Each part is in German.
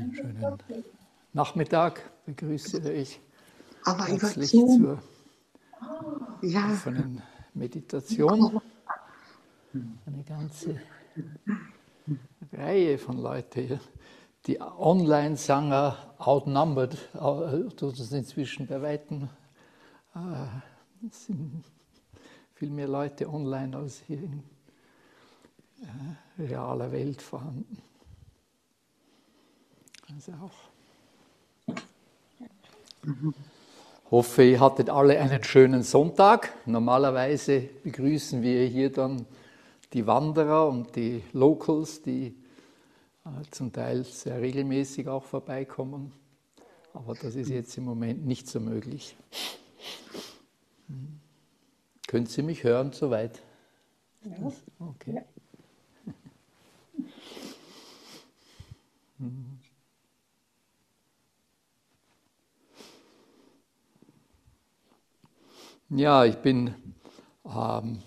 Einen schönen Nachmittag begrüße ich Aber herzlich zur Ja, offenen Meditation. Eine ganze Reihe von Leuten hier. Die Online-Sanger outnumbered, äh, tut es inzwischen bei Weitem. äh, Es sind viel mehr Leute online als hier in äh, realer Welt vorhanden. Also auch. Hoffe, ihr hattet alle einen schönen Sonntag. Normalerweise begrüßen wir hier dann die Wanderer und die Locals, die äh, zum Teil sehr regelmäßig auch vorbeikommen. Aber das ist jetzt im Moment nicht so möglich. Hm. Können Sie mich hören soweit? Okay. Ja, ich bin ähm,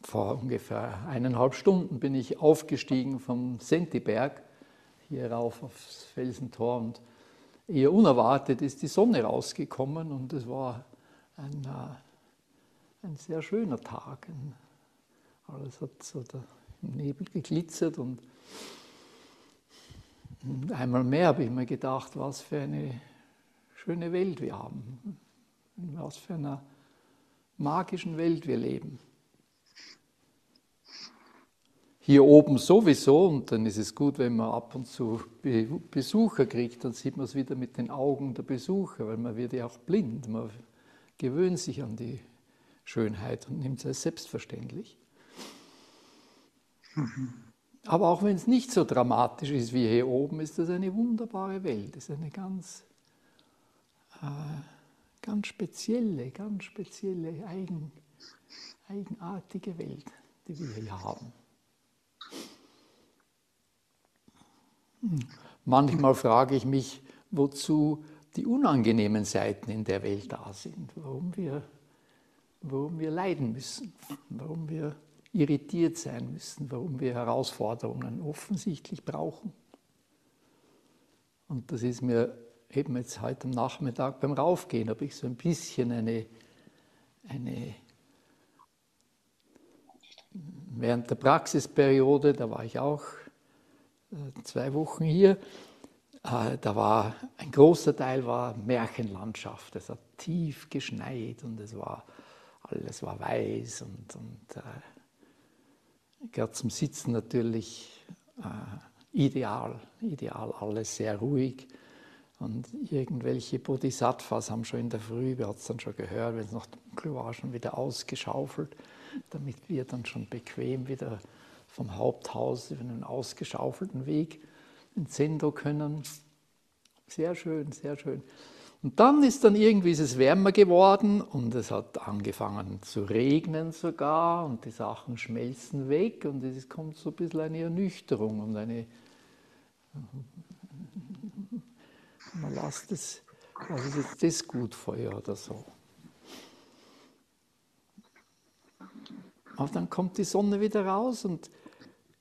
vor ungefähr eineinhalb Stunden bin ich aufgestiegen vom Sentiberg hier rauf aufs Felsentor und eher unerwartet ist die Sonne rausgekommen und es war ein, äh, ein sehr schöner Tag. Ein, alles hat so da im Nebel geglitzert und einmal mehr habe ich mir gedacht, was für eine schöne Welt wir haben, in was für einer magischen Welt wir leben. Hier oben sowieso, und dann ist es gut, wenn man ab und zu Besucher kriegt, dann sieht man es wieder mit den Augen der Besucher, weil man wird ja auch blind, man gewöhnt sich an die Schönheit und nimmt es als selbstverständlich. Aber auch wenn es nicht so dramatisch ist wie hier oben, ist das eine wunderbare Welt, das ist eine ganz, äh, ganz spezielle, ganz spezielle, eigen, eigenartige Welt, die wir hier haben. Manchmal frage ich mich, wozu die unangenehmen Seiten in der Welt da sind, warum wir, warum wir leiden müssen, warum wir irritiert sein müssen, warum wir Herausforderungen offensichtlich brauchen. Und das ist mir eben jetzt heute Nachmittag beim Raufgehen, habe ich so ein bisschen eine, eine während der Praxisperiode, da war ich auch äh, zwei Wochen hier, äh, da war ein großer Teil war Märchenlandschaft. Es hat tief geschneit und es war alles war weiß und, und äh, gerade zum Sitzen natürlich äh, ideal, ideal, alles sehr ruhig. Und irgendwelche Bodhisattvas haben schon in der Früh, wir haben es dann schon gehört, wenn es noch dunkel war, schon wieder ausgeschaufelt, damit wir dann schon bequem wieder vom Haupthaus über einen ausgeschaufelten Weg ins Sendo können. Sehr schön, sehr schön. Und dann ist dann irgendwie ist es wärmer geworden und es hat angefangen zu regnen sogar und die Sachen schmelzen weg und es kommt so ein bisschen eine Ernüchterung und eine, man lasst es, was ist jetzt das gut Feuer oder so. Aber dann kommt die Sonne wieder raus und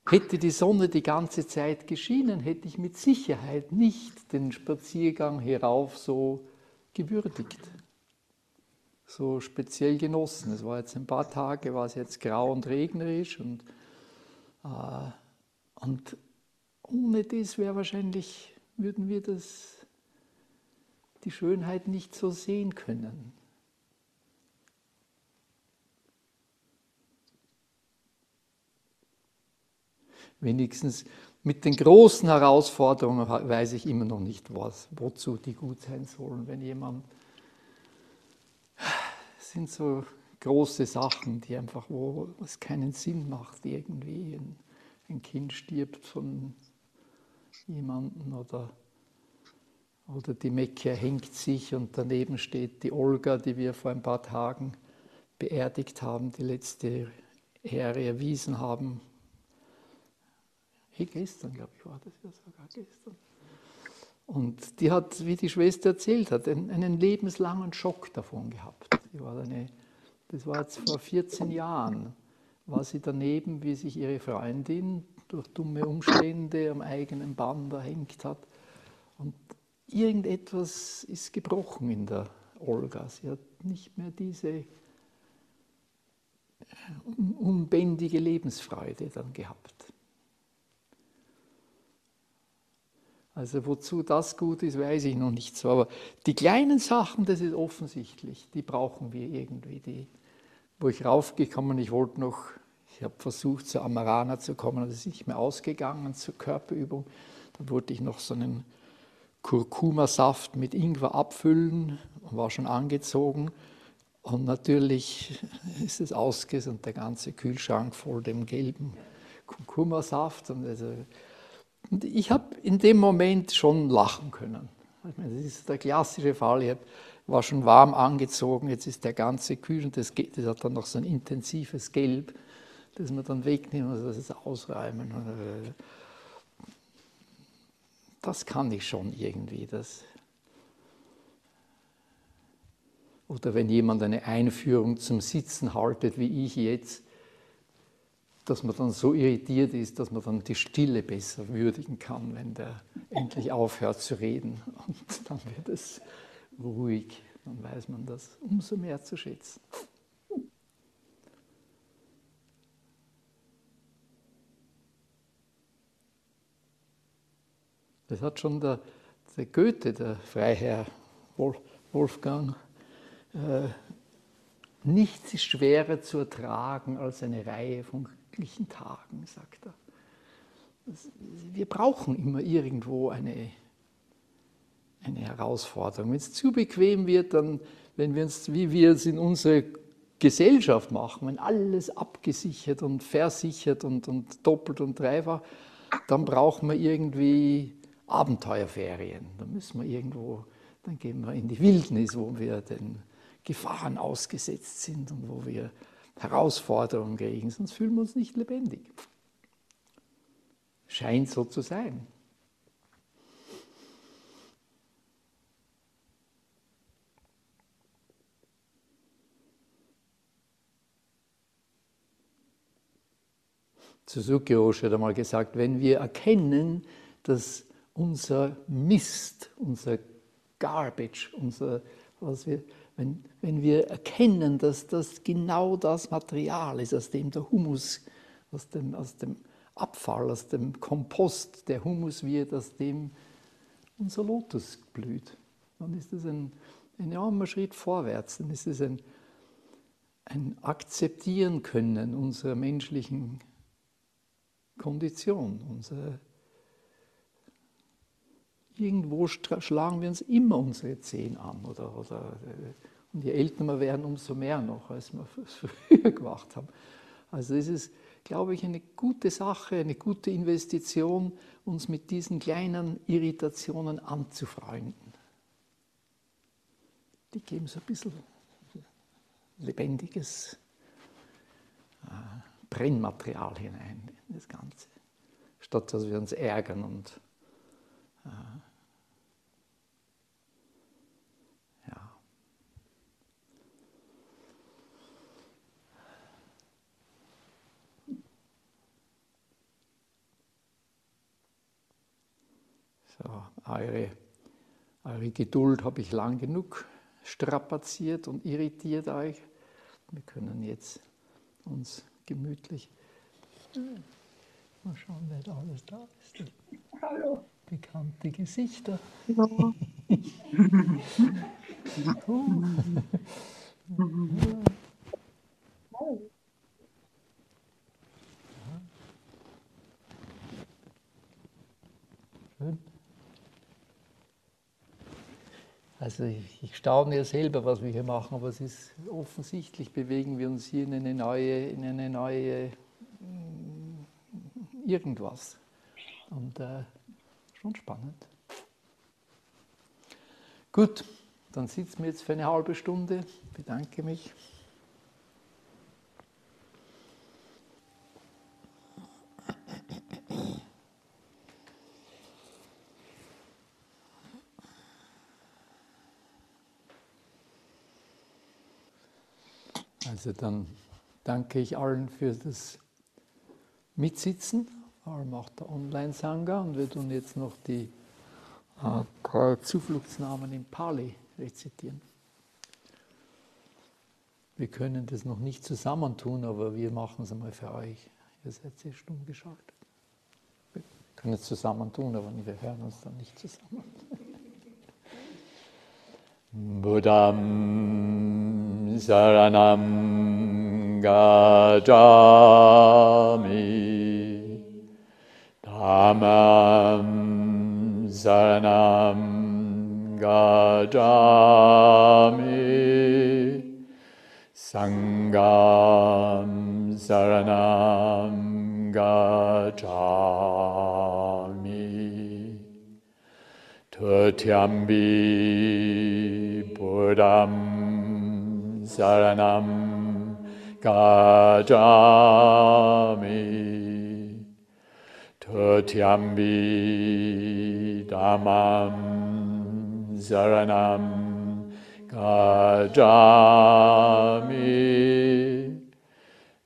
hätte die Sonne die ganze Zeit geschienen, hätte ich mit Sicherheit nicht den Spaziergang herauf so gewürdigt, so speziell genossen. Es war jetzt ein paar Tage, war es jetzt grau und regnerisch und, äh, und ohne das wäre wahrscheinlich, würden wir das, die Schönheit nicht so sehen können. Wenigstens mit den großen Herausforderungen weiß ich immer noch nicht, was, wozu die gut sein sollen. Wenn jemand, es sind so große Sachen, die einfach, wo es keinen Sinn macht, irgendwie ein, ein Kind stirbt von jemandem oder, oder die Mecke hängt sich und daneben steht die Olga, die wir vor ein paar Tagen beerdigt haben, die letzte Ehre erwiesen haben, Hey, gestern, glaube ich, war das ja sogar gestern. Und die hat, wie die Schwester erzählt hat, einen, lebenslangen Schock davon gehabt. War eine, das war jetzt vor 14 Jahren, war sie daneben, wie sich ihre Freundin durch dumme Umstände am eigenen Band erhängt hat. Und irgendetwas ist gebrochen in der Olga. Sie hat nicht mehr diese unbändige Lebensfreude dann gehabt. Also wozu das gut ist, weiß ich noch nicht so. Aber die kleinen Sachen, das ist offensichtlich, die brauchen wir irgendwie. Die, wo ich raufgekommen, ich wollte noch, ich habe versucht zur Amarana zu kommen, das ist nicht mehr ausgegangen zur Körperübung. Dann wollte ich noch so einen Kurkuma-Saft mit Ingwer abfüllen und war schon angezogen. Und natürlich ist es ausgegangen und der ganze Kühlschrank voll dem gelben Kurkuma-Saft. Und also und ich habe in dem Moment schon lachen können. das ist der klassische Fall. Ich war schon warm angezogen, jetzt ist der ganze Kühl und das, das hat dann noch so ein intensives Gelb, das man dann wegnimmt, also das ist ausräumen. Äh, das kann ich schon irgendwie. Das Oder wenn jemand eine Einführung zum Sitzen haltet, wie ich jetzt, dass man dann so irritiert ist, dass man dann die Stille besser würdigen kann, wenn der endlich aufhört zu reden. Und dann wird es ruhig, dann weiß man das umso mehr zu schätzen. Das hat schon der, der Goethe, der Freiherr Wolfgang, äh, nichts ist schwerer zu ertragen als eine Reihe von glücklichen Tagen, sagt er. Wir brauchen immer irgendwo eine, eine Herausforderung. Wenn es zu bequem wird, dann, wenn wir uns, wie wir es in unserer Gesellschaft machen, wenn alles abgesichert und versichert und, und doppelt und dreifach, dann brauchen wir irgendwie Abenteuerferien. Dann müssen wir irgendwo, dann gehen wir in die Wildnis, wo wir den Gefahren ausgesetzt sind und wo wir Herausforderungen kriegen, sonst fühlen wir uns nicht lebendig. Scheint so zu sein. Suzuki Roshi hat einmal gesagt, wenn wir erkennen, dass unser Mist, unser Garbage, unser, was wir, wenn, wenn wir erkennen, dass das genau das Material ist, aus dem der Humus, aus dem, aus dem Abfall, aus dem Kompost der Humus wird, aus dem unser Lotus blüht, dann ist das ein, enormer Schritt vorwärts, dann ist es ein, ein Akzeptieren können unserer menschlichen Kondition, unserer irgendwo schlagen wir uns immer unsere Zehen an. Oder, oder, äh, und je älter wir werden, umso mehr noch, als wir es früher gemacht haben. Also es ist, glaube ich, eine gute Sache, eine gute Investition, uns mit diesen kleinen Irritationen anzufreunden. Die geben so ein bisschen lebendiges äh, Brennmaterial hinein in das Ganze, statt dass wir uns ärgern und ja. So, eure, eure Geduld habe ich lang genug strapaziert und irritiert euch. Wir können jetzt uns gemütlich mal schauen, wer da alles da ist. Hallo. Bekannte Gesichter. Ja. Schön. Also ich, ich staune ja selber, was wir hier machen, aber es ist offensichtlich, bewegen wir uns hier in eine neue, in eine neue mm, irgendwas. Und äh, Schon spannend. Gut, dann sitzen wir jetzt für eine halbe Stunde. Bedanke mich. Also dann danke ich allen für das Mitsitzen Karl macht der Online-Sangha und wir tun jetzt noch die äh, Zufluchtsnamen in Pali rezitieren. Wir können das noch nicht zusammentun, aber wir machen es einmal für euch. Ihr seid sehr stumm geschaltet. Wir können es zusammentun, aber wir hören uns dann nicht zusammen. Buddham Saranam Gajami Dhammam Saranam Gajami Sangam Saranam Gajami Tutyambi Buddham Saranam Gajami Tutyambi Dhammam Saranam Gajami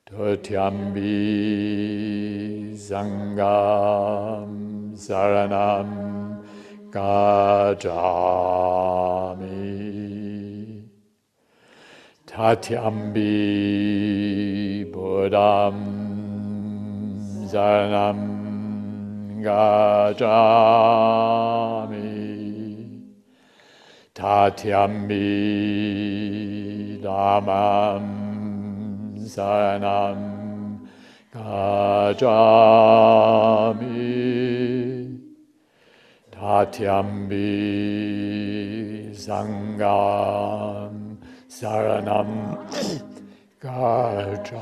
Tutyambi Sangam Saranam Gajami Tatyambi Buddham Saranam Gajami Tatyambi Dhammam Saranam Gajami Tatyambi Sangam Saranam Gajami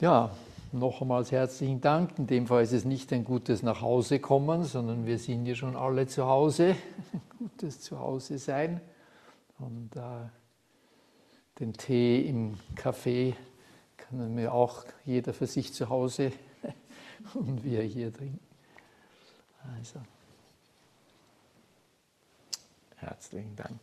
Ja, nochmals herzlichen Dank. In dem Fall ist es nicht ein gutes Nachhausekommen, sondern wir sind ja schon alle zu Hause. Ein gutes Zuhause sein. Und äh, den Tee im Café können wir auch jeder für sich zu Hause und wir hier trinken. Also, herzlichen Dank.